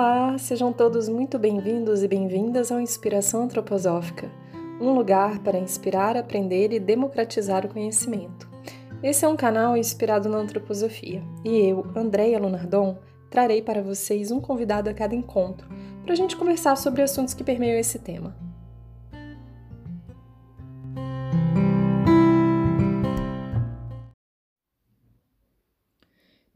Olá, sejam todos muito bem-vindos e bem-vindas ao Inspiração Antroposófica, um lugar para inspirar, aprender e democratizar o conhecimento. Esse é um canal inspirado na antroposofia e eu, Andréia Lunardon, trarei para vocês um convidado a cada encontro para a gente conversar sobre assuntos que permeiam esse tema.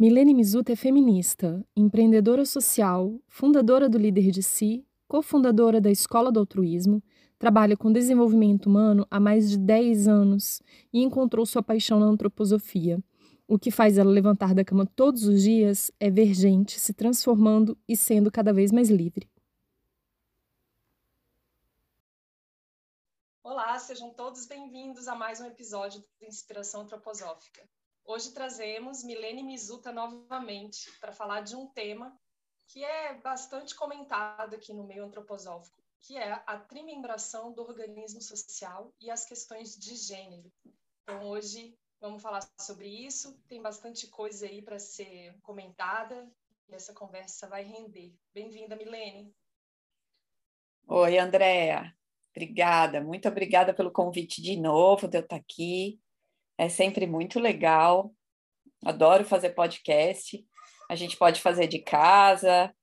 Milene Mizuta é feminista, empreendedora social, fundadora do Líder de Si, cofundadora da Escola do Altruísmo, trabalha com desenvolvimento humano há mais de 10 anos e encontrou sua paixão na antroposofia. O que faz ela levantar da cama todos os dias é ver gente se transformando e sendo cada vez mais livre. Olá, sejam todos bem-vindos a mais um episódio do Inspiração Antroposófica. Hoje trazemos Milene Mizuta novamente para falar de um tema que é bastante comentado aqui no meio antroposófico, que é a trimembração do organismo social e as questões de gênero. Então, hoje vamos falar sobre isso. Tem bastante coisa aí para ser comentada e essa conversa vai render. Bem-vinda, Milene. Oi, Andréa. Obrigada, muito obrigada pelo convite de novo, de eu estar aqui. É sempre muito legal. Adoro fazer podcast. A gente pode fazer de casa,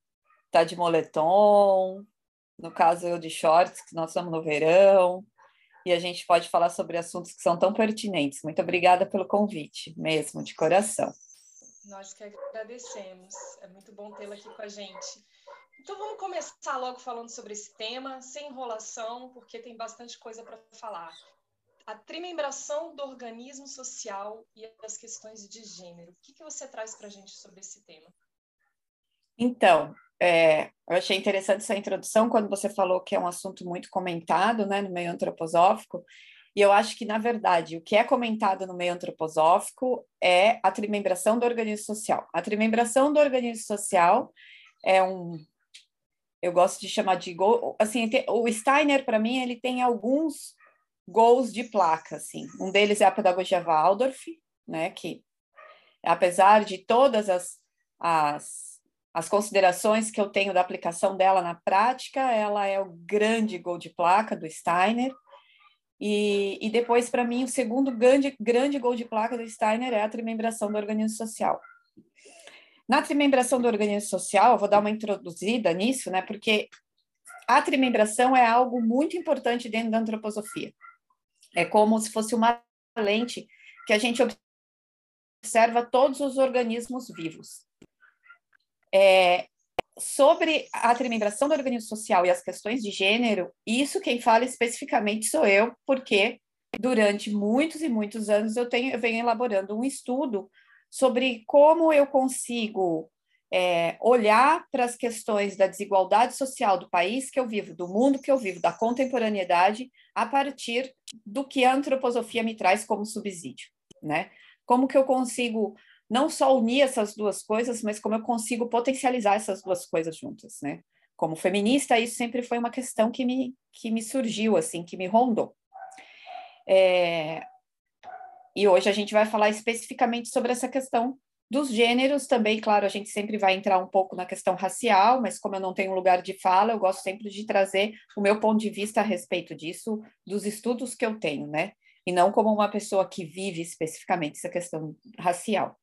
tá de moletom, no caso eu de shorts, que nós estamos no verão, e a gente pode falar sobre assuntos que são tão pertinentes. Muito obrigada pelo convite, mesmo, de coração. Nós que agradecemos. É muito bom tê-la aqui com a gente. Então vamos começar logo falando sobre esse tema, sem enrolação, porque tem bastante coisa para falar a trimembração do organismo social e as questões de gênero. O que, que você traz para a gente sobre esse tema? Então, é, eu achei interessante essa introdução quando você falou que é um assunto muito comentado né, no meio antroposófico, e eu acho que, na verdade, o que é comentado no meio antroposófico é a trimembração do organismo social. A trimembração do organismo social é um. Eu gosto de chamar de. Assim, o Steiner, para mim, ele tem alguns gols de placa, assim. Um deles é a pedagogia Waldorf, né, que apesar de todas as, as, as considerações que eu tenho da aplicação dela na prática, ela é o grande gol de placa do Steiner. E, e depois, para mim, o segundo grande, grande gol de placa do Steiner é a trimembração do organismo social. Na trimembração do organismo social, eu vou dar uma introduzida nisso, né, porque a trimembração é algo muito importante dentro da antroposofia. É como se fosse uma lente que a gente observa todos os organismos vivos. É, sobre a trimembração do organismo social e as questões de gênero, isso quem fala especificamente sou eu, porque durante muitos e muitos anos eu, tenho, eu venho elaborando um estudo sobre como eu consigo é, olhar para as questões da desigualdade social do país que eu vivo, do mundo que eu vivo, da contemporaneidade, a partir do que a antroposofia me traz como subsídio, né? Como que eu consigo não só unir essas duas coisas, mas como eu consigo potencializar essas duas coisas juntas, né? Como feminista, isso sempre foi uma questão que me, que me surgiu, assim, que me rondou. É... E hoje a gente vai falar especificamente sobre essa questão dos gêneros também, claro, a gente sempre vai entrar um pouco na questão racial, mas como eu não tenho lugar de fala, eu gosto sempre de trazer o meu ponto de vista a respeito disso, dos estudos que eu tenho, né? E não como uma pessoa que vive especificamente essa questão racial.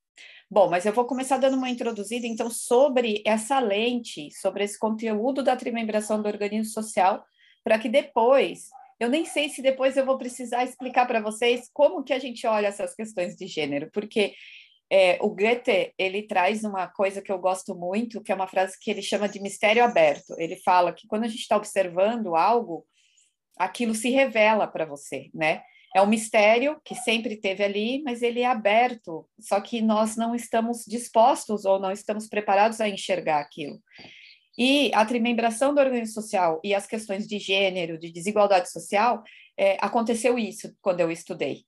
Bom, mas eu vou começar dando uma introduzida, então, sobre essa lente, sobre esse conteúdo da trimembração do organismo social, para que depois, eu nem sei se depois eu vou precisar explicar para vocês como que a gente olha essas questões de gênero, porque é, o Goethe ele traz uma coisa que eu gosto muito, que é uma frase que ele chama de mistério aberto. Ele fala que quando a gente está observando algo, aquilo se revela para você, né? É um mistério que sempre teve ali, mas ele é aberto, só que nós não estamos dispostos ou não estamos preparados a enxergar aquilo. E a trimembração do organismo social e as questões de gênero, de desigualdade social, é, aconteceu isso quando eu estudei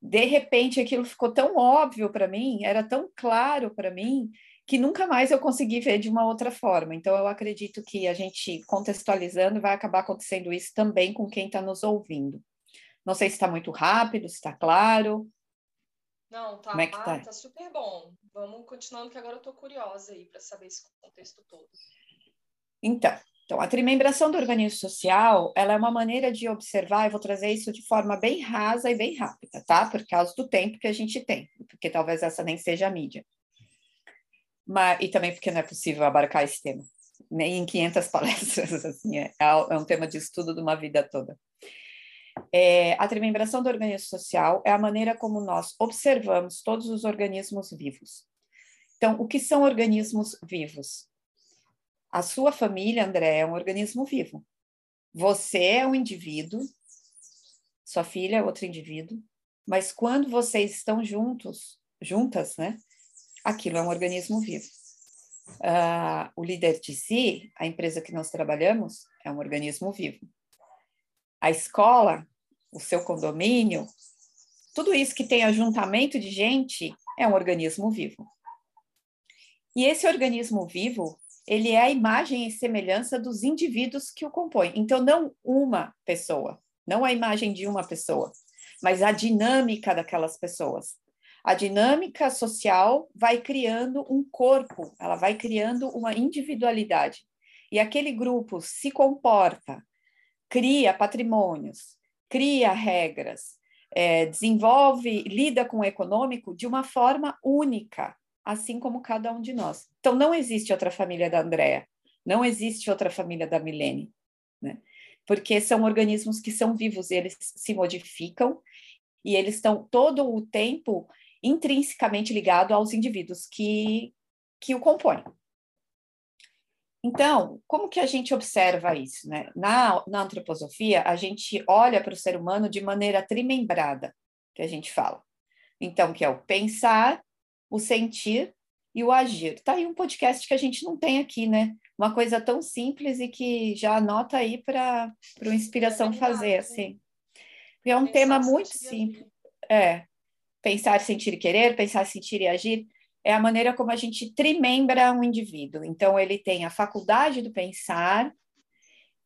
de repente aquilo ficou tão óbvio para mim, era tão claro para mim, que nunca mais eu consegui ver de uma outra forma. Então, eu acredito que a gente contextualizando vai acabar acontecendo isso também com quem está nos ouvindo. Não sei se está muito rápido, se está claro. Não, tá, Como é que tá? tá super bom. Vamos continuando, que agora eu estou curiosa aí para saber esse contexto todo. Então, então, a trimembração do organismo social, ela é uma maneira de observar, eu vou trazer isso de forma bem rasa e bem rápida, tá? Por causa do tempo que a gente tem, porque talvez essa nem seja a mídia. Mas, e também porque não é possível abarcar esse tema, nem em 500 palestras, assim, é, é um tema de estudo de uma vida toda. É, a trimembração do organismo social é a maneira como nós observamos todos os organismos vivos. Então, o que são organismos vivos? A sua família, André, é um organismo vivo. Você é um indivíduo, sua filha é outro indivíduo, mas quando vocês estão juntos, juntas, né? Aquilo é um organismo vivo. Uh, o líder de si, a empresa que nós trabalhamos, é um organismo vivo. A escola, o seu condomínio, tudo isso que tem ajuntamento de gente é um organismo vivo. E esse organismo vivo, ele é a imagem e semelhança dos indivíduos que o compõem. Então, não uma pessoa, não a imagem de uma pessoa, mas a dinâmica daquelas pessoas. A dinâmica social vai criando um corpo, ela vai criando uma individualidade. E aquele grupo se comporta, cria patrimônios, cria regras, é, desenvolve, lida com o econômico de uma forma única, assim como cada um de nós. Então, não existe outra família da Andrea, não existe outra família da Milene, né? Porque são organismos que são vivos, eles se modificam e eles estão todo o tempo intrinsecamente ligados aos indivíduos que, que o compõem. Então, como que a gente observa isso? Né? Na, na antroposofia, a gente olha para o ser humano de maneira trimembrada, que a gente fala. Então, que é o pensar, o sentir e o agir. Tá aí um podcast que a gente não tem aqui, né? Uma coisa tão simples e que já anota aí para o Inspiração fazer, assim. É um pensar, tema muito simples. É, pensar, sentir e querer, pensar, sentir e agir, é a maneira como a gente trimembra um indivíduo. Então, ele tem a faculdade do pensar,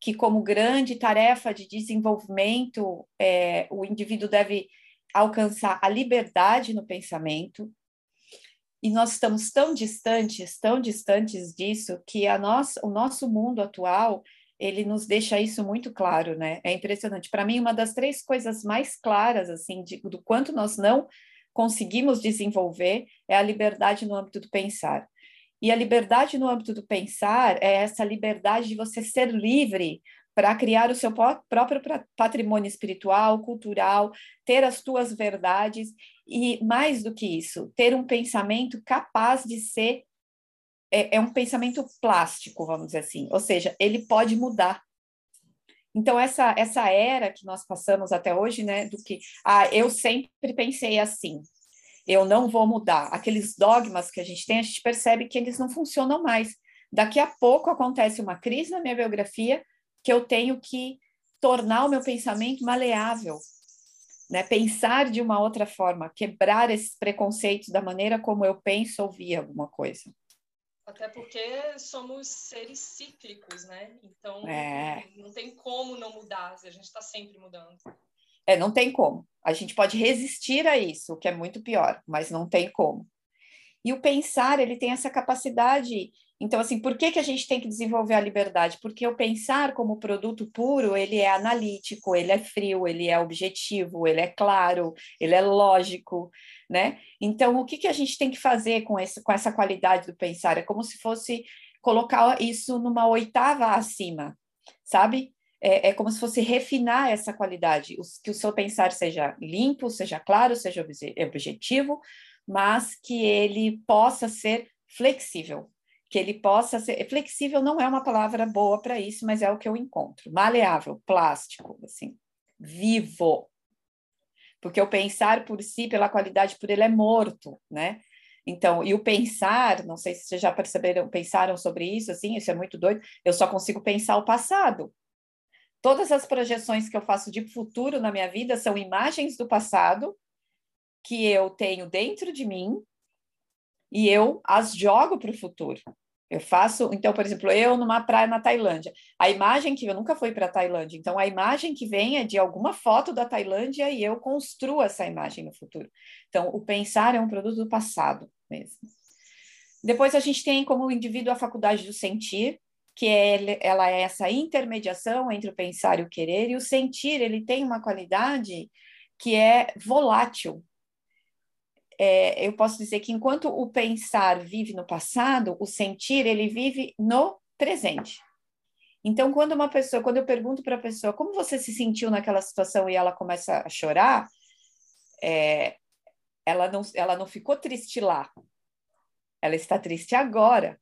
que como grande tarefa de desenvolvimento, é, o indivíduo deve alcançar a liberdade no pensamento, e nós estamos tão distantes, tão distantes disso, que a nossa, o nosso mundo atual ele nos deixa isso muito claro, né? É impressionante. Para mim, uma das três coisas mais claras, assim, de, do quanto nós não conseguimos desenvolver é a liberdade no âmbito do pensar. E a liberdade no âmbito do pensar é essa liberdade de você ser livre para criar o seu próprio patrimônio espiritual, cultural, ter as tuas verdades e, mais do que isso, ter um pensamento capaz de ser. É, é um pensamento plástico, vamos dizer assim, ou seja, ele pode mudar. Então, essa, essa era que nós passamos até hoje, né, do que, ah, eu sempre pensei assim, eu não vou mudar. Aqueles dogmas que a gente tem, a gente percebe que eles não funcionam mais. Daqui a pouco acontece uma crise na minha biografia, que eu tenho que tornar o meu pensamento maleável, né? Pensar de uma outra forma, quebrar esses preconceitos da maneira como eu penso ou vi alguma coisa. Até porque somos seres cíclicos, né? Então é. não tem como não mudar, a gente está sempre mudando. É, não tem como. A gente pode resistir a isso, o que é muito pior, mas não tem como. E o pensar, ele tem essa capacidade então, assim, por que, que a gente tem que desenvolver a liberdade? Porque o pensar como produto puro, ele é analítico, ele é frio, ele é objetivo, ele é claro, ele é lógico, né? Então, o que, que a gente tem que fazer com, esse, com essa qualidade do pensar? É como se fosse colocar isso numa oitava acima, sabe? É, é como se fosse refinar essa qualidade, que o seu pensar seja limpo, seja claro, seja objetivo, mas que ele possa ser flexível, que ele possa ser flexível não é uma palavra boa para isso, mas é o que eu encontro. Maleável, plástico, assim, vivo. Porque o pensar por si, pela qualidade por ele é morto, né? Então, e o pensar, não sei se vocês já perceberam, pensaram sobre isso, assim, isso é muito doido. Eu só consigo pensar o passado. Todas as projeções que eu faço de futuro na minha vida são imagens do passado que eu tenho dentro de mim e eu as jogo para o futuro. Eu faço, então, por exemplo, eu numa praia na Tailândia. A imagem que eu nunca fui para a Tailândia, então a imagem que vem é de alguma foto da Tailândia e eu construo essa imagem no futuro. Então, o pensar é um produto do passado mesmo. Depois a gente tem como indivíduo a faculdade do sentir, que é, ela é essa intermediação entre o pensar e o querer, e o sentir, ele tem uma qualidade que é volátil. É, eu posso dizer que enquanto o pensar vive no passado, o sentir, ele vive no presente. Então, quando uma pessoa, quando eu pergunto para a pessoa como você se sentiu naquela situação e ela começa a chorar, é, ela, não, ela não ficou triste lá, ela está triste agora.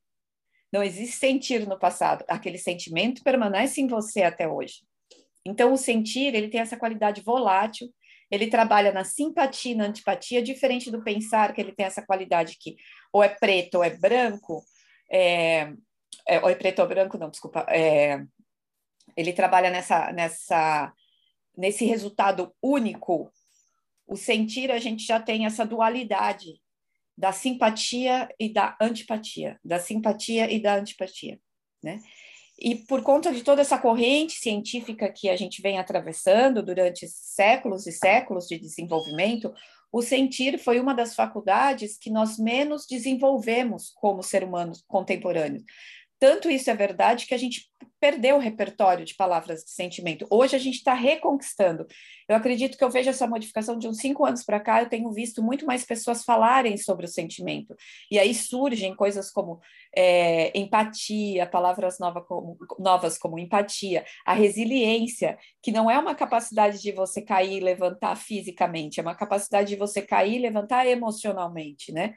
Não existe sentir no passado. Aquele sentimento permanece em você até hoje. Então, o sentir, ele tem essa qualidade volátil, ele trabalha na simpatia, na antipatia, diferente do pensar, que ele tem essa qualidade que ou é preto ou é branco, é, é, ou é preto ou branco, não, desculpa, é, ele trabalha nessa, nessa, nesse resultado único. O sentir, a gente já tem essa dualidade da simpatia e da antipatia, da simpatia e da antipatia, né? E por conta de toda essa corrente científica que a gente vem atravessando durante séculos e séculos de desenvolvimento, o sentir foi uma das faculdades que nós menos desenvolvemos como ser humano contemporâneo. Tanto isso é verdade que a gente perdeu o repertório de palavras de sentimento. Hoje a gente está reconquistando. Eu acredito que eu vejo essa modificação de uns cinco anos para cá, eu tenho visto muito mais pessoas falarem sobre o sentimento. E aí surgem coisas como é, empatia, palavras nova como, novas como empatia, a resiliência, que não é uma capacidade de você cair e levantar fisicamente, é uma capacidade de você cair e levantar emocionalmente, né?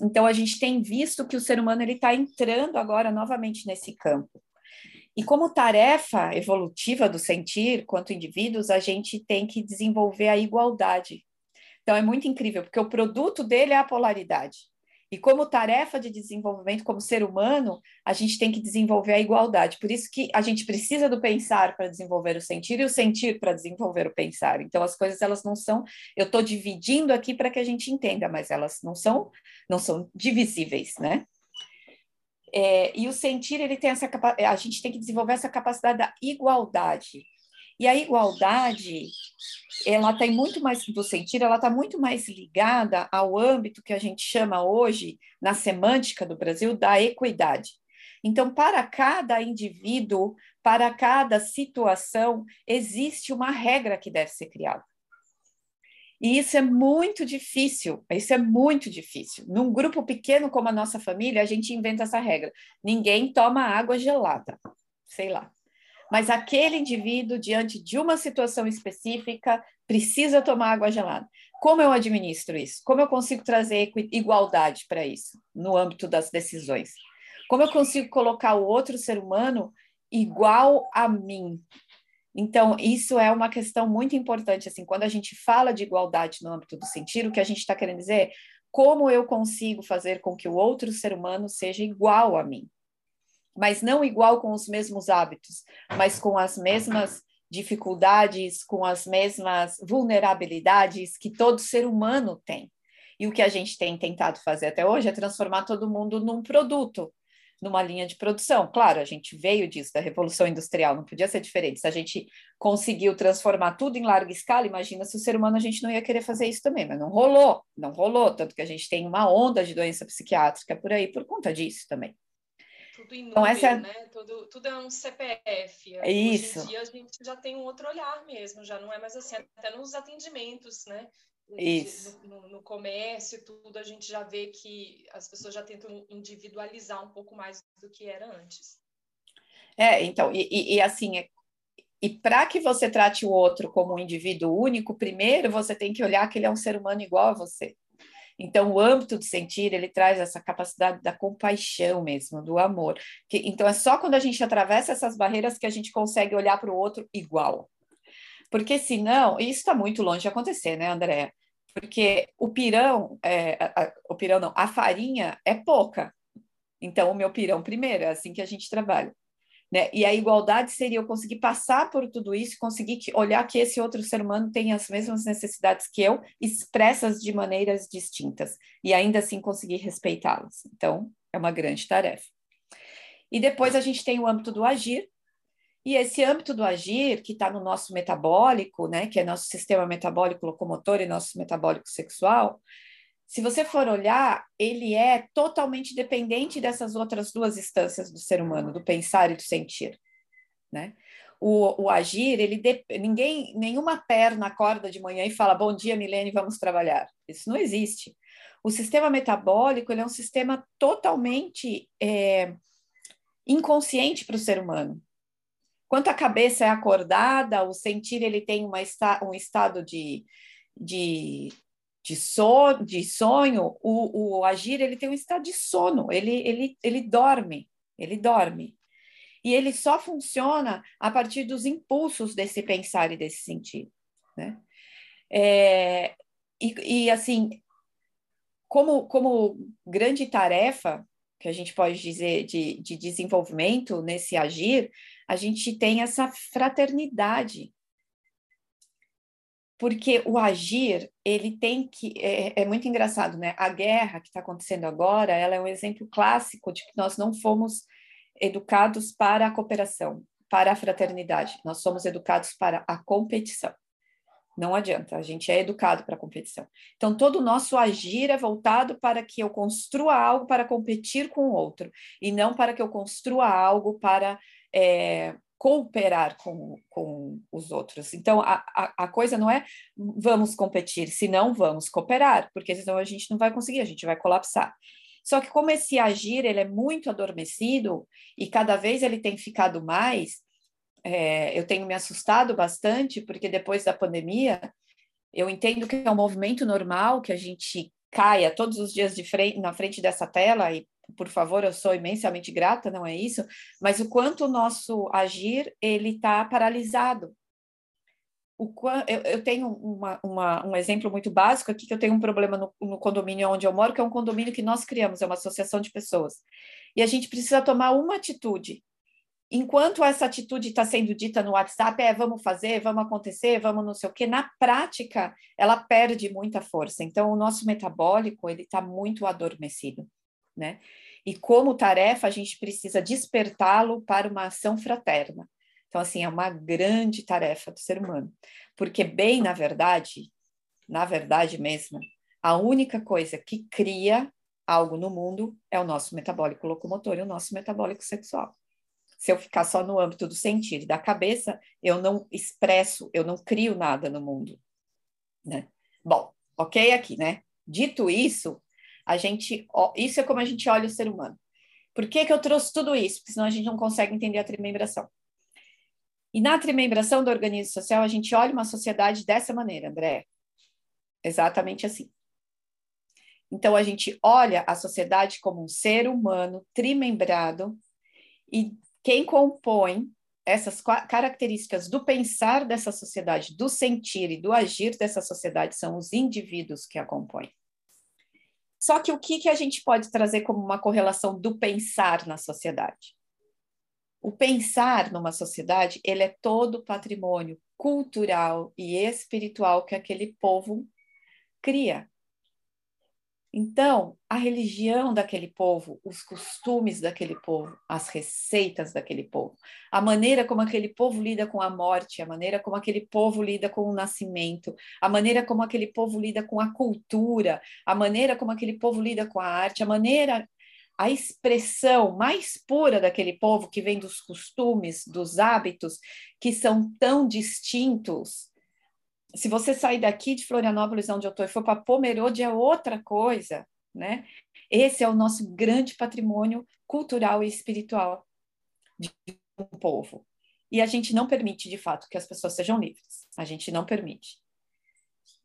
Então a gente tem visto que o ser humano ele está entrando agora novamente nesse campo. E como tarefa evolutiva do sentir, quanto indivíduos, a gente tem que desenvolver a igualdade. Então é muito incrível, porque o produto dele é a polaridade. E como tarefa de desenvolvimento como ser humano, a gente tem que desenvolver a igualdade. Por isso que a gente precisa do pensar para desenvolver o sentir e o sentir para desenvolver o pensar. Então as coisas elas não são, eu estou dividindo aqui para que a gente entenda, mas elas não são não são divisíveis, né? É, e o sentir, ele tem essa a gente tem que desenvolver essa capacidade da igualdade. E a igualdade, ela tem muito mais do sentir, ela está muito mais ligada ao âmbito que a gente chama hoje, na semântica do Brasil, da equidade. Então, para cada indivíduo, para cada situação, existe uma regra que deve ser criada. E isso é muito difícil, isso é muito difícil. Num grupo pequeno como a nossa família, a gente inventa essa regra: ninguém toma água gelada, sei lá. Mas aquele indivíduo, diante de uma situação específica, precisa tomar água gelada. Como eu administro isso? Como eu consigo trazer igualdade para isso, no âmbito das decisões? Como eu consigo colocar o outro ser humano igual a mim, então, isso é uma questão muito importante, assim, quando a gente fala de igualdade no âmbito do sentir, o que a gente está querendo dizer é como eu consigo fazer com que o outro ser humano seja igual a mim. Mas não igual com os mesmos hábitos, mas com as mesmas dificuldades, com as mesmas vulnerabilidades que todo ser humano tem. E o que a gente tem tentado fazer até hoje é transformar todo mundo num produto, numa linha de produção. Claro, a gente veio disso, da Revolução Industrial, não podia ser diferente. Se a gente conseguiu transformar tudo em larga escala, imagina se o ser humano a gente não ia querer fazer isso também, mas não rolou, não rolou, tanto que a gente tem uma onda de doença psiquiátrica por aí por conta disso também. Tudo então, essa... É né? Tudo, tudo é um CPF. É isso. Hoje em dia a gente já tem um outro olhar mesmo, já não é mais assim, até nos atendimentos, né? Isso. No, no, comércio e tudo, a gente já vê que as pessoas já tentam individualizar um pouco mais do que era antes. É, então, e, e, e assim, é, e para que você trate o outro como um indivíduo único, primeiro você tem que olhar que ele é um ser humano igual a você. Então, o âmbito de sentir, ele traz essa capacidade da compaixão mesmo, do amor. Que, então, é só quando a gente atravessa essas barreiras que a gente consegue olhar para o outro igual. Porque senão, isso está muito longe de acontecer, né, André? Porque o pirão, é, a, a, o pirão não, a farinha é pouca. Então, o meu pirão primeiro, é assim que a gente trabalha. Né? E a igualdade seria eu conseguir passar por tudo isso, conseguir que, olhar que esse outro ser humano tem as mesmas necessidades que eu, expressas de maneiras distintas, e ainda assim conseguir respeitá-las. Então, é uma grande tarefa. E depois a gente tem o âmbito do agir, e esse âmbito do agir, que está no nosso metabólico, né, que é nosso sistema metabólico locomotor e nosso metabólico sexual, se você for olhar, ele é totalmente dependente dessas outras duas instâncias do ser humano, do pensar e do sentir, né? O, o agir, ele de, ninguém, nenhuma perna acorda de manhã e fala: "Bom dia, Milene, vamos trabalhar". Isso não existe. O sistema metabólico ele é um sistema totalmente é, inconsciente para o ser humano. Quanto a cabeça é acordada, o sentir ele tem uma, um estado de, de de, so, de sonho, o, o agir ele tem um estado de sono, ele, ele, ele dorme, ele dorme. E ele só funciona a partir dos impulsos desse pensar e desse sentir. Né? É, e, e, assim, como, como grande tarefa que a gente pode dizer de, de desenvolvimento nesse agir, a gente tem essa fraternidade porque o agir ele tem que é, é muito engraçado, né? A guerra que está acontecendo agora, ela é um exemplo clássico de que nós não fomos educados para a cooperação, para a fraternidade. Nós somos educados para a competição. Não adianta, a gente é educado para competição. Então, todo o nosso agir é voltado para que eu construa algo para competir com o outro, e não para que eu construa algo para é, cooperar com, com os outros. Então, a, a, a, coisa não é vamos competir, se não vamos cooperar, porque senão a gente não vai conseguir, a gente vai colapsar. Só que como esse agir ele é muito adormecido e cada vez ele tem ficado mais, é, eu tenho me assustado bastante, porque depois da pandemia, eu entendo que é um movimento normal que a gente caia todos os dias frente, na frente dessa tela e por favor, eu sou imensamente grata, não é isso, mas o quanto o nosso agir ele está paralisado. O, eu, eu tenho uma, uma, um exemplo muito básico aqui, que eu tenho um problema no, no condomínio onde eu moro, que é um condomínio que nós criamos, é uma associação de pessoas. E a gente precisa tomar uma atitude. Enquanto essa atitude está sendo dita no WhatsApp, é vamos fazer, vamos acontecer, vamos não sei o quê, na prática, ela perde muita força. Então, o nosso metabólico, ele está muito adormecido né? E como tarefa, a gente precisa despertá-lo para uma ação fraterna. Então, assim, é uma grande tarefa do ser humano. Porque, bem, na verdade, na verdade mesmo, a única coisa que cria algo no mundo é o nosso metabólico locomotor e o nosso metabólico sexual. Se eu ficar só no âmbito do sentir da cabeça, eu não expresso, eu não crio nada no mundo, né? Bom, ok aqui, né? Dito isso, a gente, isso é como a gente olha o ser humano. Por que, que eu trouxe tudo isso? Porque senão a gente não consegue entender a trimembração. E na trimembração do organismo social, a gente olha uma sociedade dessa maneira, André. Exatamente assim. Então, a gente olha a sociedade como um ser humano trimembrado e quem compõe essas características do pensar dessa sociedade, do sentir e do agir dessa sociedade são os indivíduos que a compõem. Só que o que, que a gente pode trazer como uma correlação do pensar na sociedade? O pensar numa sociedade, ele é todo patrimônio cultural e espiritual que aquele povo cria. Então, a religião daquele povo, os costumes daquele povo, as receitas daquele povo, a maneira como aquele povo lida com a morte, a maneira como aquele povo lida com o nascimento, a maneira como aquele povo lida com a cultura, a maneira como aquele povo lida com a arte, a maneira, a expressão mais pura daquele povo que vem dos costumes, dos hábitos que são tão distintos se você sair daqui de Florianópolis, onde eu estou, e for para Pomerode, é outra coisa, né? Esse é o nosso grande patrimônio cultural e espiritual de um povo. E a gente não permite, de fato, que as pessoas sejam livres. A gente não permite.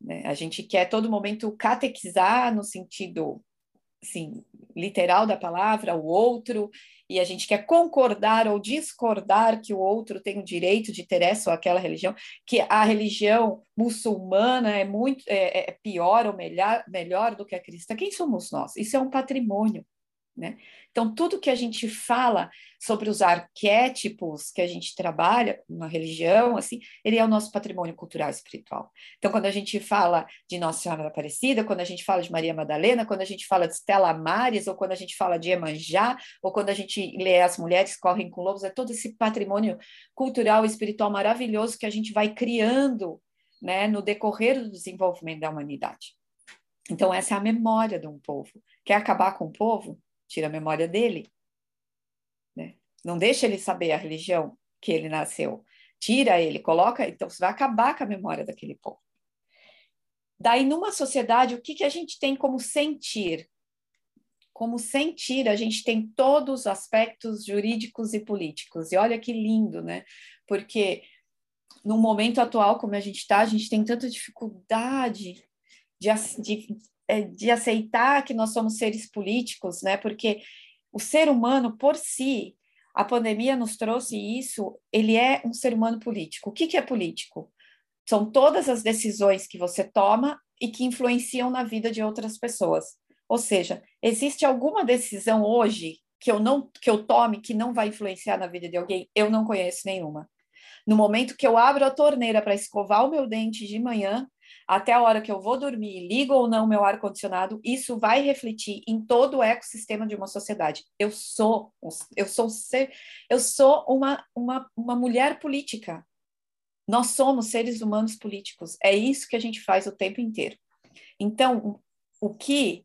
Né? A gente quer todo momento catequizar no sentido assim, literal da palavra, o outro, e a gente quer concordar ou discordar que o outro tem o direito de ter essa ou aquela religião, que a religião muçulmana é muito é, é pior ou melhor, melhor do que a cristã. Quem somos nós? Isso é um patrimônio. Né? Então, tudo que a gente fala sobre os arquétipos que a gente trabalha na religião, assim, ele é o nosso patrimônio cultural e espiritual. Então, quando a gente fala de Nossa Senhora da Aparecida, quando a gente fala de Maria Madalena, quando a gente fala de Stella Maris, ou quando a gente fala de Emanjá, ou quando a gente lê As Mulheres Correm com Lobos, é todo esse patrimônio cultural e espiritual maravilhoso que a gente vai criando né, no decorrer do desenvolvimento da humanidade. Então, essa é a memória de um povo. Quer acabar com o povo? Tira a memória dele. Né? Não deixa ele saber a religião que ele nasceu. Tira ele, coloca. Então, você vai acabar com a memória daquele povo. Daí, numa sociedade, o que, que a gente tem como sentir? Como sentir, a gente tem todos os aspectos jurídicos e políticos. E olha que lindo, né? Porque no momento atual, como a gente está, a gente tem tanta dificuldade de, de, de aceitar que nós somos seres políticos, né? Porque o ser humano, por si, a pandemia nos trouxe isso, ele é um ser humano político. O que, que é político? São todas as decisões que você toma e que influenciam na vida de outras pessoas. Ou seja, existe alguma decisão hoje que eu não que eu tome que não vai influenciar na vida de alguém? Eu não conheço nenhuma. No momento que eu abro a torneira para escovar o meu dente de manhã, até a hora que eu vou dormir, ligo ou não meu ar condicionado, isso vai refletir em todo o ecossistema de uma sociedade. Eu sou, eu sou ser, eu sou uma, uma, uma mulher política. Nós somos seres humanos políticos. É isso que a gente faz o tempo inteiro. Então, o que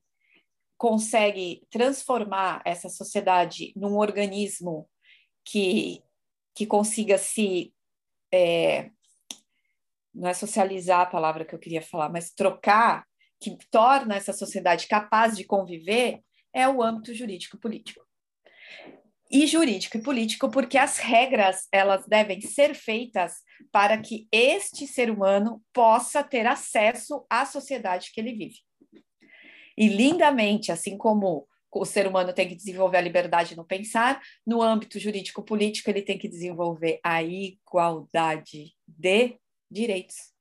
consegue transformar essa sociedade num organismo que, que consiga se. É, não é socializar a palavra que eu queria falar, mas trocar, que torna essa sociedade capaz de conviver, é o âmbito jurídico-político e jurídico e político, porque as regras elas devem ser feitas para que este ser humano possa ter acesso à sociedade que ele vive. E lindamente, assim como o ser humano tem que desenvolver a liberdade no pensar, no âmbito jurídico político ele tem que desenvolver a igualdade de direitos.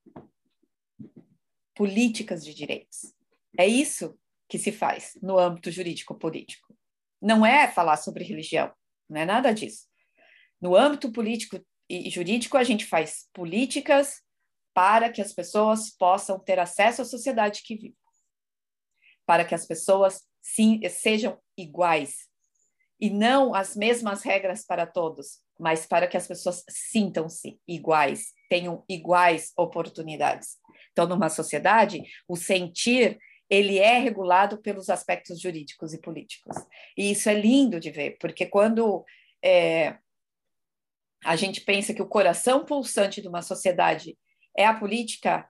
Políticas de direitos. É isso que se faz no âmbito jurídico político. Não é falar sobre religião, não é nada disso. No âmbito político e jurídico, a gente faz políticas para que as pessoas possam ter acesso à sociedade que vive, para que as pessoas sim, sejam iguais e não as mesmas regras para todos, mas para que as pessoas sintam-se iguais, tenham iguais oportunidades. Então, numa sociedade, o sentir ele é regulado pelos aspectos jurídicos e políticos. E isso é lindo de ver, porque quando é, a gente pensa que o coração pulsante de uma sociedade é a política,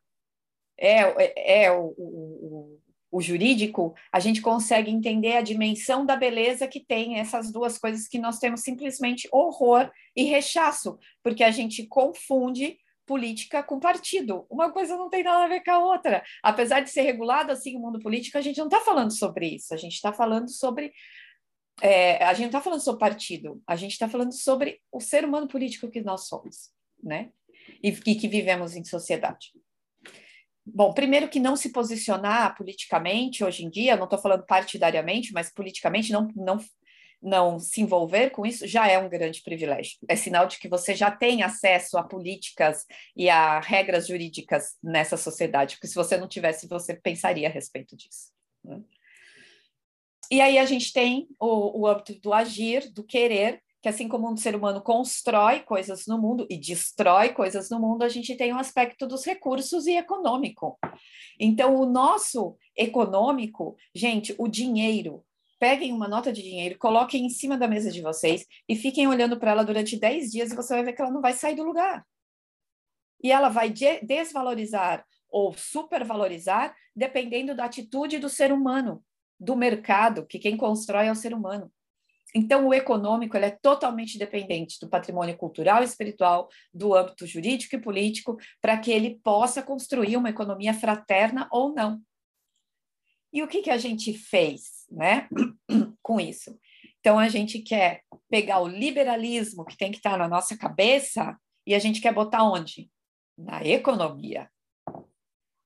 é, é, é o, o, o, jurídico, a gente consegue entender a dimensão da beleza que tem essas duas coisas que nós temos simplesmente horror e rechaço, porque a gente confunde política com partido. Uma coisa não tem nada a ver com a outra. Apesar de ser regulado assim o mundo político, a gente não está falando sobre isso. A gente está falando sobre é, a gente não está falando sobre partido. A gente está falando sobre o ser humano político que nós somos, né? E, e que vivemos em sociedade. Bom, primeiro que não se posicionar politicamente hoje em dia, não estou falando partidariamente, mas politicamente não, não não se envolver com isso já é um grande privilégio. É sinal de que você já tem acesso a políticas e a regras jurídicas nessa sociedade, porque se você não tivesse, você pensaria a respeito disso. Né? E aí a gente tem o, o âmbito do agir, do querer, que assim como um ser humano constrói coisas no mundo e destrói coisas no mundo, a gente tem um aspecto dos recursos e econômico. Então, o nosso econômico, gente, o dinheiro, peguem uma nota de dinheiro, coloquem em cima da mesa de vocês e fiquem olhando para ela durante 10 dias e você vai ver que ela não vai sair do lugar. E ela vai de desvalorizar ou supervalorizar dependendo da atitude do ser humano, do mercado, que quem constrói é o ser humano. Então, o econômico ele é totalmente dependente do patrimônio cultural e espiritual, do âmbito jurídico e político, para que ele possa construir uma economia fraterna ou não. E o que, que a gente fez né, com isso? Então, a gente quer pegar o liberalismo que tem que estar na nossa cabeça e a gente quer botar onde? Na economia.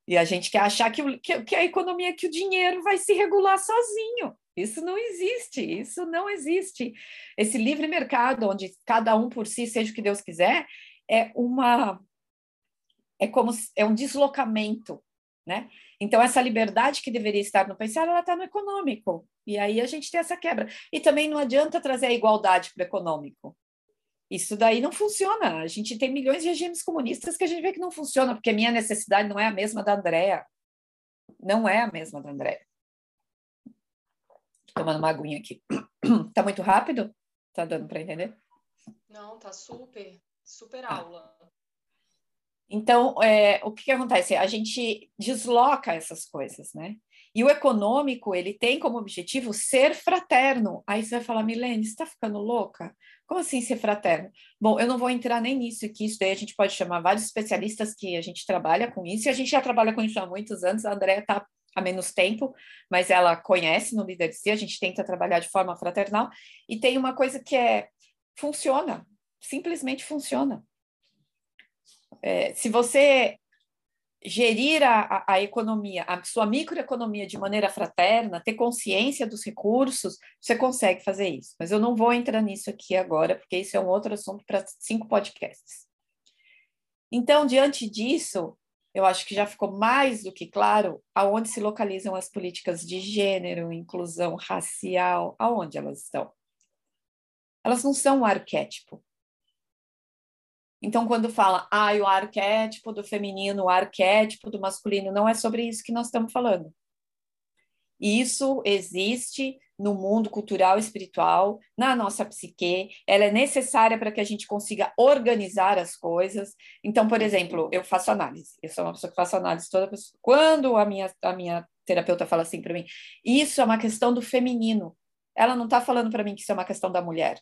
E a gente quer achar que, que, que a economia, que o dinheiro vai se regular sozinho. Isso não existe, isso não existe. Esse livre mercado, onde cada um por si seja o que Deus quiser, é uma é como é um deslocamento, né? Então, essa liberdade que deveria estar no pensar, ela está no econômico. E aí a gente tem essa quebra. E também não adianta trazer a igualdade para o econômico. Isso daí não funciona. A gente tem milhões de regimes comunistas que a gente vê que não funciona, porque a minha necessidade não é a mesma da Andrea. não é a mesma da Andréia. Tomando uma aguinha aqui. Tá muito rápido? Tá dando para entender? Não, tá super, super tá. aula. Então, é, o que, que acontece? A gente desloca essas coisas, né? E o econômico, ele tem como objetivo ser fraterno. Aí você vai falar, Milene, você está ficando louca? Como assim ser fraterno? Bom, eu não vou entrar nem nisso, que isso daí a gente pode chamar vários especialistas que a gente trabalha com isso, e a gente já trabalha com isso há muitos anos, a Andrea está há menos tempo, mas ela conhece no líder a gente tenta trabalhar de forma fraternal, e tem uma coisa que é, funciona, simplesmente funciona. É, se você gerir a, a, economia, a sua microeconomia de maneira fraterna, ter consciência dos recursos, você consegue fazer isso. Mas eu não vou entrar nisso aqui agora, porque isso é um outro assunto para cinco podcasts. Então, diante disso, eu acho que já ficou mais do que claro aonde se localizam as políticas de gênero, inclusão racial, aonde elas estão. Elas não são um arquétipo. Então, quando fala, ah, o arquétipo do feminino, o arquétipo do masculino, não é sobre isso que nós estamos falando. Isso existe no mundo cultural e espiritual, na nossa psique, ela é necessária para que a gente consiga organizar as coisas. Então, por exemplo, eu faço análise, eu sou uma pessoa que faço análise toda pessoa. Quando a minha, a minha terapeuta fala assim para mim, isso é uma questão do feminino, ela não está falando para mim que isso é uma questão da mulher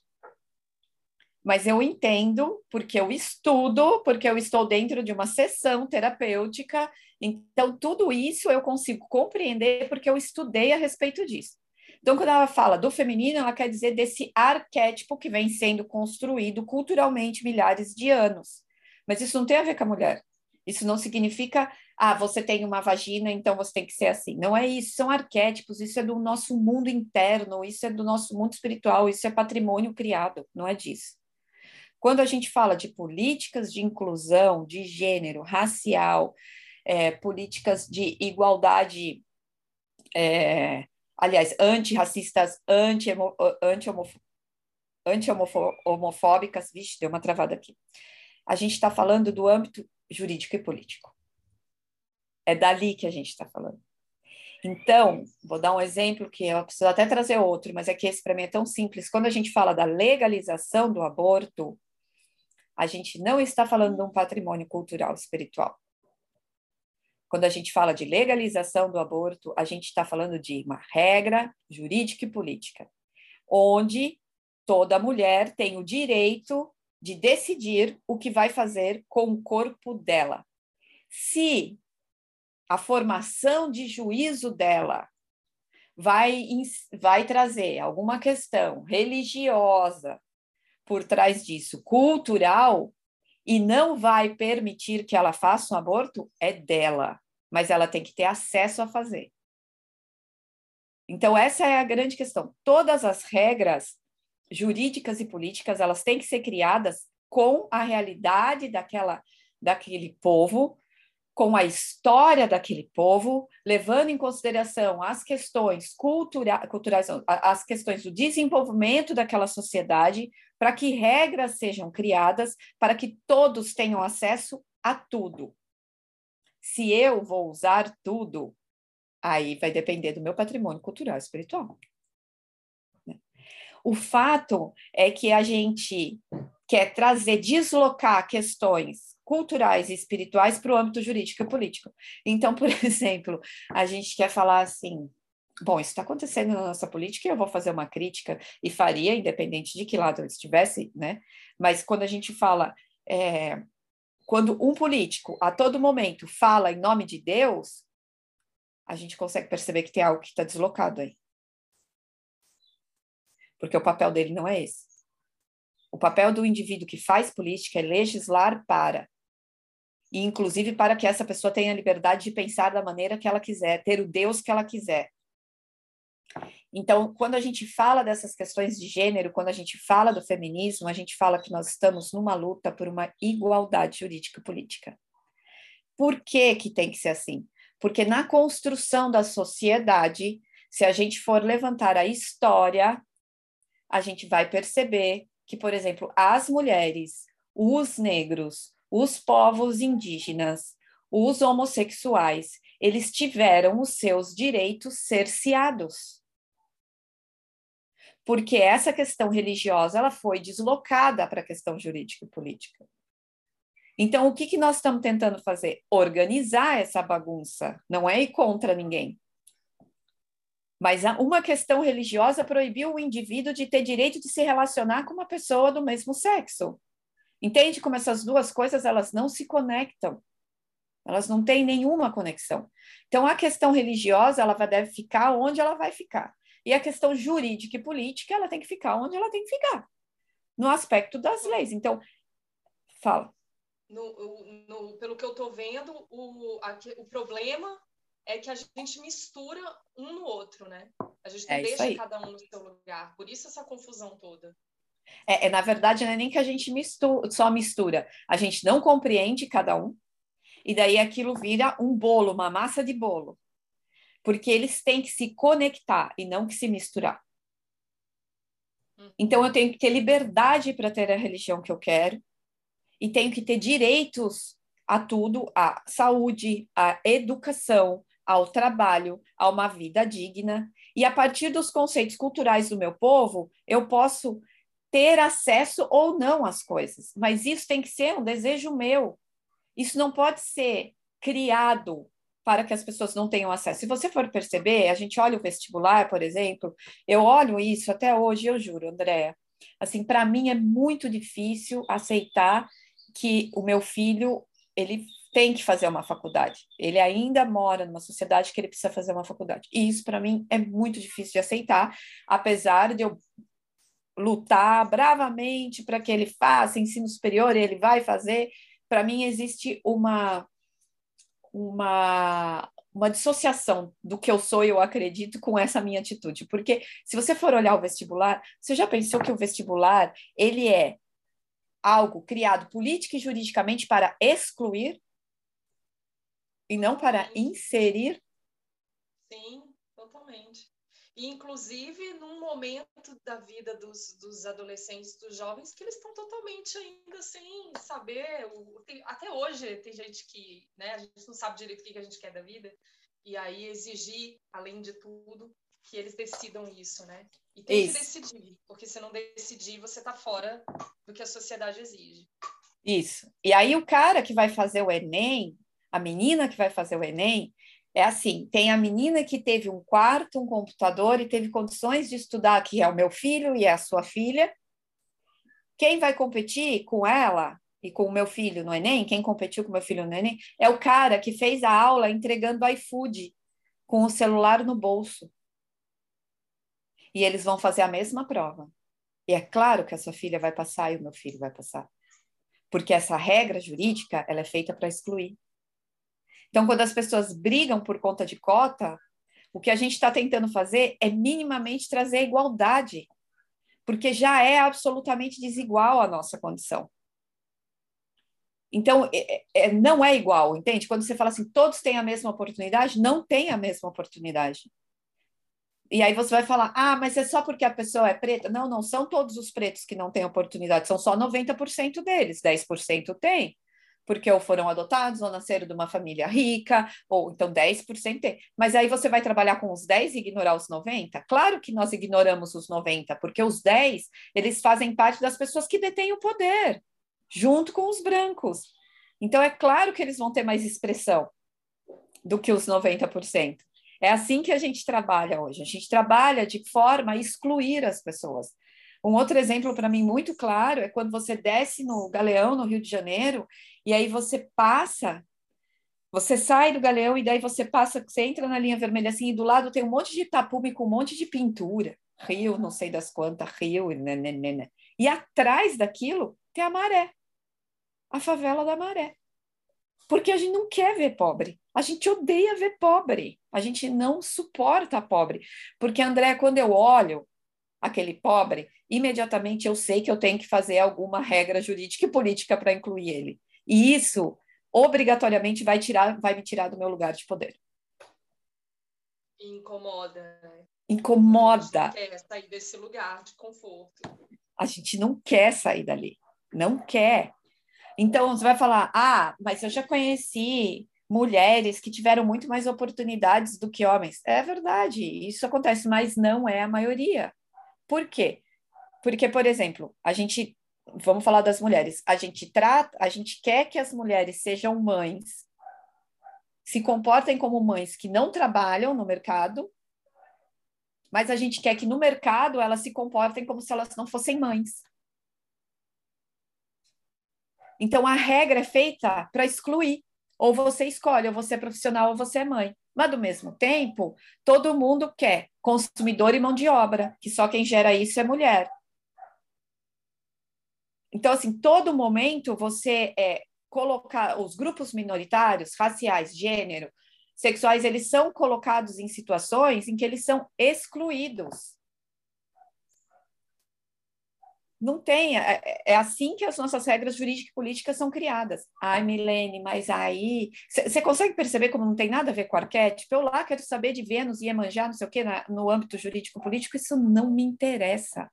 mas eu entendo porque eu estudo, porque eu estou dentro de uma sessão terapêutica, então tudo isso eu consigo compreender porque eu estudei a respeito disso. Então, quando ela fala do feminino, ela quer dizer desse arquétipo que vem sendo construído culturalmente milhares de anos. Mas isso não tem a ver com a mulher. Isso não significa, ah, você tem uma vagina, então você tem que ser assim. Não é isso, são arquétipos, isso é do nosso mundo interno, isso é do nosso mundo espiritual, isso é patrimônio criado, não é disso. Quando a gente fala de políticas de inclusão, de gênero, racial, é, políticas de igualdade, é, aliás, antirracistas, anti-homofóbicas, anti vixe, deu uma travada aqui. A gente está falando do âmbito jurídico e político. É dali que a gente está falando. Então, vou dar um exemplo que eu preciso até trazer outro, mas é que esse para mim é tão simples. Quando a gente fala da legalização do aborto, a gente não está falando de um patrimônio cultural espiritual. Quando a gente fala de legalização do aborto, a gente está falando de uma regra jurídica e política, onde toda mulher tem o direito de decidir o que vai fazer com o corpo dela. Se a formação de juízo dela vai, vai trazer alguma questão religiosa, por trás disso cultural e não vai permitir que ela faça um aborto é dela, mas ela tem que ter acesso a fazer. Então essa é a grande questão. Todas as regras jurídicas e políticas, elas têm que ser criadas com a realidade daquela daquele povo com a história daquele povo, levando em consideração as questões cultura, culturais, as questões do desenvolvimento daquela sociedade, para que regras sejam criadas para que todos tenham acesso a tudo. Se eu vou usar tudo, aí vai depender do meu patrimônio cultural e espiritual. Né? O fato é que a gente quer trazer, deslocar questões culturais e espirituais para o âmbito jurídico e político. Então, por exemplo, a gente quer falar assim, bom, isso está acontecendo na nossa política e eu vou fazer uma crítica e faria, independente de que lado eu estivesse, né? Mas quando a gente fala, é, quando um político a todo momento fala em nome de Deus, a gente consegue perceber que tem algo que está deslocado aí. Porque o papel dele não é esse. O papel do indivíduo que faz política é legislar para e inclusive para que essa pessoa tenha liberdade de pensar da maneira que ela quiser, ter o Deus que ela quiser. Então, quando a gente fala dessas questões de gênero, quando a gente fala do feminismo, a gente fala que nós estamos numa luta por uma igualdade jurídica e política. Por que que tem que ser assim? Porque na construção da sociedade, se a gente for levantar a história, a gente vai perceber que, por exemplo, as mulheres, os negros, os povos indígenas, os homossexuais, eles tiveram os seus direitos cerceados. Porque essa questão religiosa ela foi deslocada para a questão jurídica e política. Então, o que, que nós estamos tentando fazer? Organizar essa bagunça, não é ir contra ninguém. Mas uma questão religiosa proibiu o indivíduo de ter direito de se relacionar com uma pessoa do mesmo sexo. Entende como essas duas coisas elas não se conectam? Elas não têm nenhuma conexão. Então, a questão religiosa ela deve ficar onde ela vai ficar. E a questão jurídica e política ela tem que ficar onde ela tem que ficar, no aspecto das leis. Então, fala. No, no, pelo que eu estou vendo, o, a, o problema é que a gente mistura um no outro, né? A gente não é deixa cada um no seu lugar. Por isso essa confusão toda. É, é, na verdade, não é nem que a gente mistura, só mistura. A gente não compreende cada um, e daí aquilo vira um bolo, uma massa de bolo. Porque eles têm que se conectar e não que se misturar. Hum. Então eu tenho que ter liberdade para ter a religião que eu quero, e tenho que ter direitos a tudo, à saúde, à educação, ao trabalho, a uma vida digna. E a partir dos conceitos culturais do meu povo, eu posso ter acesso ou não às coisas, mas isso tem que ser um desejo meu. Isso não pode ser criado para que as pessoas não tenham acesso. Se você for perceber, a gente olha o vestibular, por exemplo, eu olho isso até hoje, eu juro, Andréa. Assim, para mim é muito difícil aceitar que o meu filho ele tem que fazer uma faculdade. Ele ainda mora numa sociedade que ele precisa fazer uma faculdade. E isso para mim é muito difícil de aceitar, apesar de eu lutar bravamente para que ele faça ensino superior, ele vai fazer. Para mim existe uma uma uma dissociação do que eu sou e eu acredito com essa minha atitude, porque se você for olhar o vestibular, você já pensou que o vestibular ele é algo criado política e juridicamente para excluir e não para inserir? Sim, totalmente. E, inclusive, num momento da vida dos, dos adolescentes, dos jovens, que eles estão totalmente ainda sem saber. O, tem, até hoje tem gente que, né, a gente não sabe direito o que a gente quer da vida, e aí exigir, além de tudo, que eles decidam isso, né? E tem isso. que decidir, porque se não decidir, você está fora do que a sociedade exige. Isso. E aí o cara que vai fazer o Enem, a menina que vai fazer o Enem, é assim: tem a menina que teve um quarto, um computador e teve condições de estudar, que é o meu filho e é a sua filha. Quem vai competir com ela e com o meu filho no Enem, quem competiu com o meu filho no Enem, é o cara que fez a aula entregando iFood com o celular no bolso e eles vão fazer a mesma prova. E é claro que a sua filha vai passar e o meu filho vai passar. Porque essa regra jurídica, ela é feita para excluir. Então, quando as pessoas brigam por conta de cota, o que a gente está tentando fazer é minimamente trazer igualdade, porque já é absolutamente desigual a nossa condição. Então, é, é, não é igual, entende? Quando você fala assim, todos têm a mesma oportunidade, não tem a mesma oportunidade. E aí você vai falar, ah, mas é só porque a pessoa é preta? Não, não são todos os pretos que não têm oportunidade, são só 90% deles, 10% tem, porque ou foram adotados, ou nasceram de uma família rica, ou então 10% tem. Mas aí você vai trabalhar com os 10 e ignorar os 90? Claro que nós ignoramos os 90, porque os 10, eles fazem parte das pessoas que detêm o poder, junto com os brancos. Então é claro que eles vão ter mais expressão do que os 90%. É assim que a gente trabalha hoje. A gente trabalha de forma a excluir as pessoas. Um outro exemplo para mim muito claro é quando você desce no Galeão, no Rio de Janeiro, e aí você passa, você sai do Galeão e daí você passa, você entra na linha vermelha assim, e do lado tem um monte de tapume com um monte de pintura. Rio, não sei das quantas, Rio, né, né, né, né. E atrás daquilo tem a maré, a favela da maré. Porque a gente não quer ver pobre. A gente odeia ver pobre. A gente não suporta pobre. Porque, André, quando eu olho aquele pobre, imediatamente eu sei que eu tenho que fazer alguma regra jurídica e política para incluir ele. E isso obrigatoriamente vai tirar, vai me tirar do meu lugar de poder. Incomoda. Né? Incomoda. A gente quer sair desse lugar de conforto. A gente não quer sair dali. Não quer. Então, você vai falar, ah, mas eu já conheci mulheres que tiveram muito mais oportunidades do que homens. É verdade, isso acontece, mas não é a maioria. Por quê? Porque, por exemplo, a gente, vamos falar das mulheres, a gente trata, a gente quer que as mulheres sejam mães, se comportem como mães que não trabalham no mercado, mas a gente quer que no mercado elas se comportem como se elas não fossem mães. Então a regra é feita para excluir. Ou você escolhe, ou você é profissional, ou você é mãe. Mas, do mesmo tempo, todo mundo quer consumidor e mão de obra, que só quem gera isso é mulher. Então, assim, todo momento você é colocar os grupos minoritários, raciais, gênero, sexuais, eles são colocados em situações em que eles são excluídos. Não tem, é, é, é assim que as nossas regras jurídicas e políticas são criadas. Ai, Milene, mas aí. Você consegue perceber como não tem nada a ver com arquétipo? Eu lá quero saber de Vênus e Iemanjá, não sei o quê, na, no âmbito jurídico-político, isso não me interessa.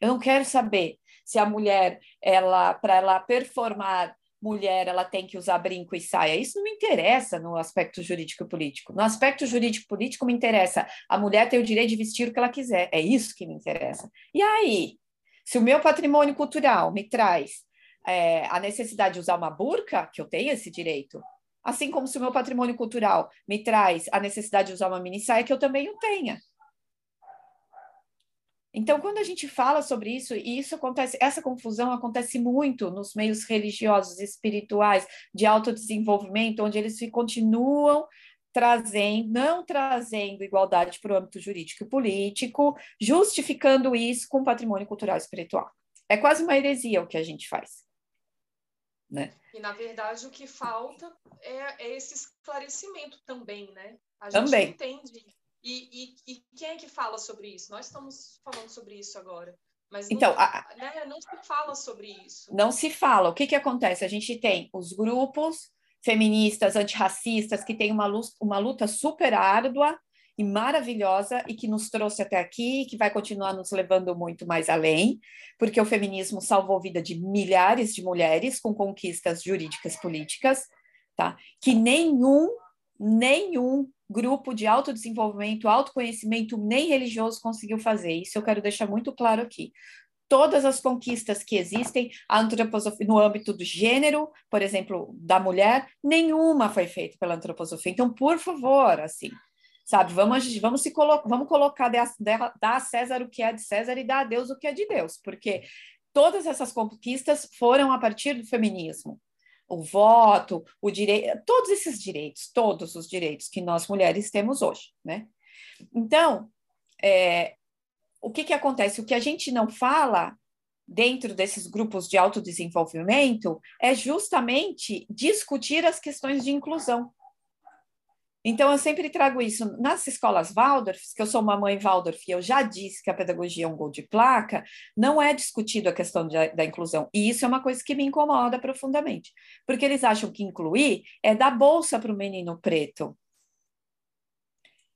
Eu não quero saber se a mulher, ela, para ela performar mulher ela tem que usar brinco e saia. Isso não me interessa no aspecto jurídico-político. No aspecto jurídico-político me interessa a mulher ter o direito de vestir o que ela quiser. É isso que me interessa. E aí, se o meu patrimônio cultural me traz é, a necessidade de usar uma burca, que eu tenho esse direito, assim como se o meu patrimônio cultural me traz a necessidade de usar uma mini saia, que eu também o tenha. Então, quando a gente fala sobre isso, e isso acontece, essa confusão acontece muito nos meios religiosos, espirituais, de autodesenvolvimento, onde eles continuam trazendo, não trazendo igualdade para o âmbito jurídico e político, justificando isso com patrimônio cultural e espiritual. É quase uma heresia o que a gente faz. Né? E, na verdade, o que falta é, é esse esclarecimento também, né? A gente também. entende e, e, e, quem é que fala sobre isso? Nós estamos falando sobre isso agora. Mas então, não, a, né, não se fala sobre isso. Não se fala. O que, que acontece? A gente tem os grupos feministas, antirracistas, que têm uma luta, uma luta super árdua e maravilhosa e que nos trouxe até aqui, que vai continuar nos levando muito mais além, porque o feminismo salvou a vida de milhares de mulheres com conquistas jurídicas políticas, tá? Que nenhum nenhum grupo de autodesenvolvimento, autoconhecimento, nem religioso conseguiu fazer. Isso eu quero deixar muito claro aqui. Todas as conquistas que existem no âmbito do gênero, por exemplo, da mulher, nenhuma foi feita pela antroposofia. Então, por favor, assim, sabe, vamos, vamos se colo vamos colocar, dar a César o que é de César e dar a Deus o que é de Deus, porque todas essas conquistas foram a partir do feminismo o voto, o direito, todos esses direitos, todos os direitos que nós mulheres temos hoje, né? Então, é, o que que acontece? O que a gente não fala dentro desses grupos de autodesenvolvimento é justamente discutir as questões de inclusão. Então, eu sempre trago isso nas escolas Waldorf, que eu sou uma mãe Waldorf e eu já disse que a pedagogia é um gol de placa, não é discutido a questão de, da inclusão. E isso é uma coisa que me incomoda profundamente, porque eles acham que incluir é dar bolsa para o menino preto.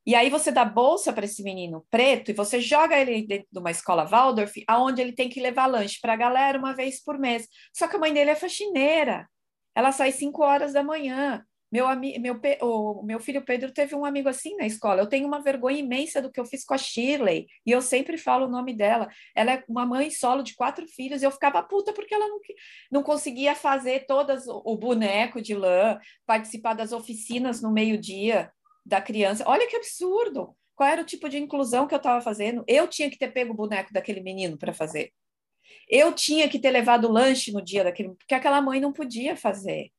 E aí você dá bolsa para esse menino preto e você joga ele dentro de uma escola Waldorf, aonde ele tem que levar lanche para a galera uma vez por mês. Só que a mãe dele é faxineira. Ela sai 5 horas da manhã. Meu, meu, o meu filho Pedro teve um amigo assim na escola. Eu tenho uma vergonha imensa do que eu fiz com a Shirley, e eu sempre falo o nome dela. Ela é uma mãe solo de quatro filhos, e eu ficava puta porque ela não, não conseguia fazer todas o boneco de lã, participar das oficinas no meio-dia da criança. Olha que absurdo! Qual era o tipo de inclusão que eu estava fazendo? Eu tinha que ter pego o boneco daquele menino para fazer. Eu tinha que ter levado o lanche no dia daquele, porque aquela mãe não podia fazer.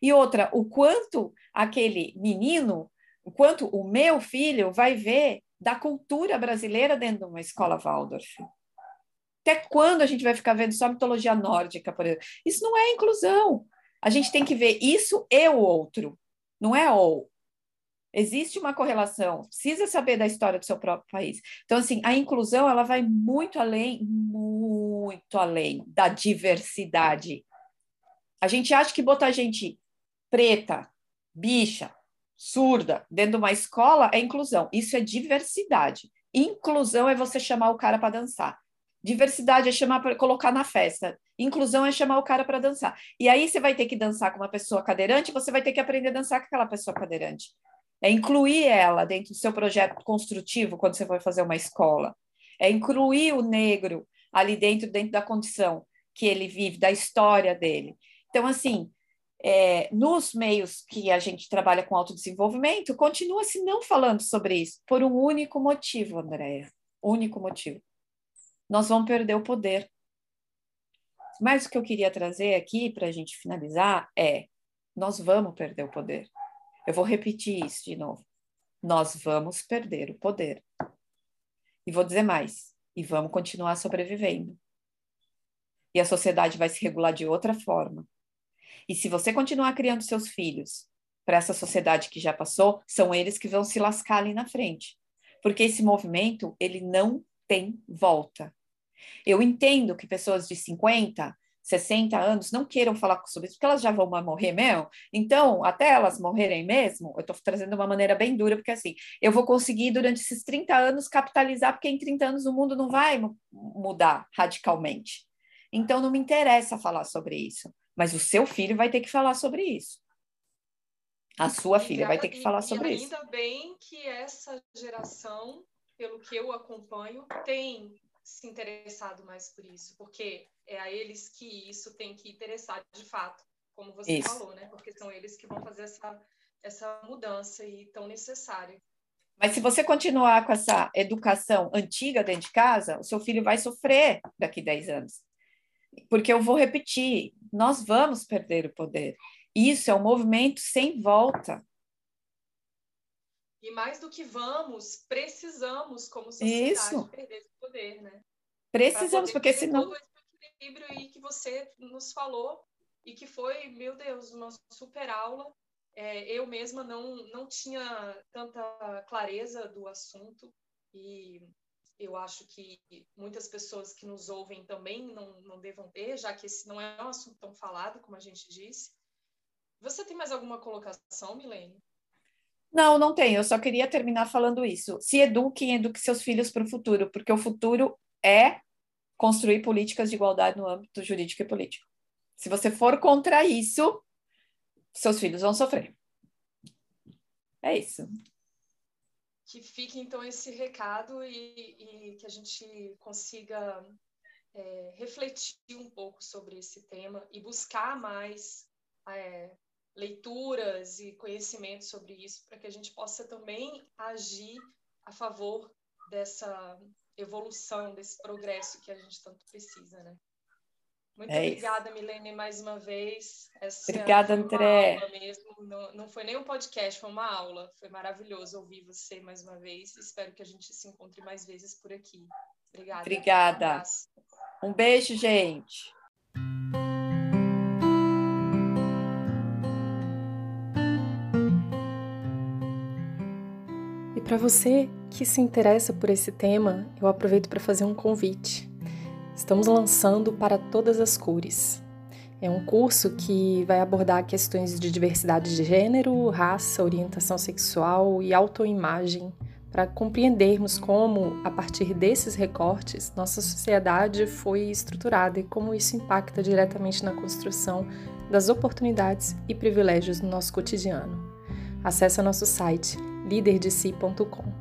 E outra, o quanto aquele menino, o quanto o meu filho vai ver da cultura brasileira dentro de uma escola Waldorf. Até quando a gente vai ficar vendo só mitologia nórdica, por exemplo? Isso não é inclusão. A gente tem que ver isso e o outro, não é ou. Existe uma correlação, precisa saber da história do seu próprio país. Então, assim, a inclusão ela vai muito além, muito além da diversidade. A gente acha que botar gente preta, bicha, surda, dentro de uma escola é inclusão. Isso é diversidade. Inclusão é você chamar o cara para dançar. Diversidade é chamar para colocar na festa. Inclusão é chamar o cara para dançar. E aí você vai ter que dançar com uma pessoa cadeirante, você vai ter que aprender a dançar com aquela pessoa cadeirante. É incluir ela dentro do seu projeto construtivo quando você vai fazer uma escola. É incluir o negro ali dentro, dentro da condição que ele vive, da história dele. Então, assim, é, nos meios que a gente trabalha com autodesenvolvimento, continua-se não falando sobre isso, por um único motivo, Andréia. Único motivo. Nós vamos perder o poder. Mas o que eu queria trazer aqui para a gente finalizar é: nós vamos perder o poder. Eu vou repetir isso de novo. Nós vamos perder o poder. E vou dizer mais: e vamos continuar sobrevivendo. E a sociedade vai se regular de outra forma. E se você continuar criando seus filhos para essa sociedade que já passou, são eles que vão se lascar ali na frente. Porque esse movimento, ele não tem volta. Eu entendo que pessoas de 50, 60 anos não queiram falar sobre isso, porque elas já vão morrer mesmo. Então, até elas morrerem mesmo, eu estou trazendo de uma maneira bem dura, porque assim, eu vou conseguir durante esses 30 anos capitalizar, porque em 30 anos o mundo não vai mudar radicalmente. Então, não me interessa falar sobre isso. Mas o seu filho vai ter que falar sobre isso. A sua filha vai ter que falar sobre ainda isso. Ainda bem que essa geração, pelo que eu acompanho, tem se interessado mais por isso, porque é a eles que isso tem que interessar de fato, como você isso. falou, né? Porque são eles que vão fazer essa, essa mudança e tão necessária. Mas se você continuar com essa educação antiga dentro de casa, o seu filho vai sofrer daqui 10 anos. Porque eu vou repetir, nós vamos perder o poder. Isso é um movimento sem volta. E mais do que vamos, precisamos, como sociedade, Isso. perder esse poder, né? Precisamos, porque senão. Todo esse equilíbrio aí que você nos falou e que foi, meu Deus, uma super aula. É, eu mesma não, não tinha tanta clareza do assunto e eu acho que muitas pessoas que nos ouvem também não, não devam ter, já que esse não é um assunto tão falado, como a gente disse. Você tem mais alguma colocação, Milene? Não, não tenho. Eu só queria terminar falando isso. Se eduquem, eduque seus filhos para o futuro, porque o futuro é construir políticas de igualdade no âmbito jurídico e político. Se você for contra isso, seus filhos vão sofrer. É isso. Que fique então esse recado e, e que a gente consiga é, refletir um pouco sobre esse tema e buscar mais é, leituras e conhecimentos sobre isso, para que a gente possa também agir a favor dessa evolução, desse progresso que a gente tanto precisa, né? Muito é obrigada, isso. Milene, mais uma vez. Essa obrigada, André. Mesmo. Não, não foi nem um podcast, foi uma aula. Foi maravilhoso ouvir você mais uma vez. Espero que a gente se encontre mais vezes por aqui. Obrigada. Obrigada. Um, um beijo, gente. Para você que se interessa por esse tema, eu aproveito para fazer um convite. Estamos lançando para todas as cores. É um curso que vai abordar questões de diversidade de gênero, raça, orientação sexual e autoimagem, para compreendermos como, a partir desses recortes, nossa sociedade foi estruturada e como isso impacta diretamente na construção das oportunidades e privilégios no nosso cotidiano. Acesse nosso site líderdeci.com.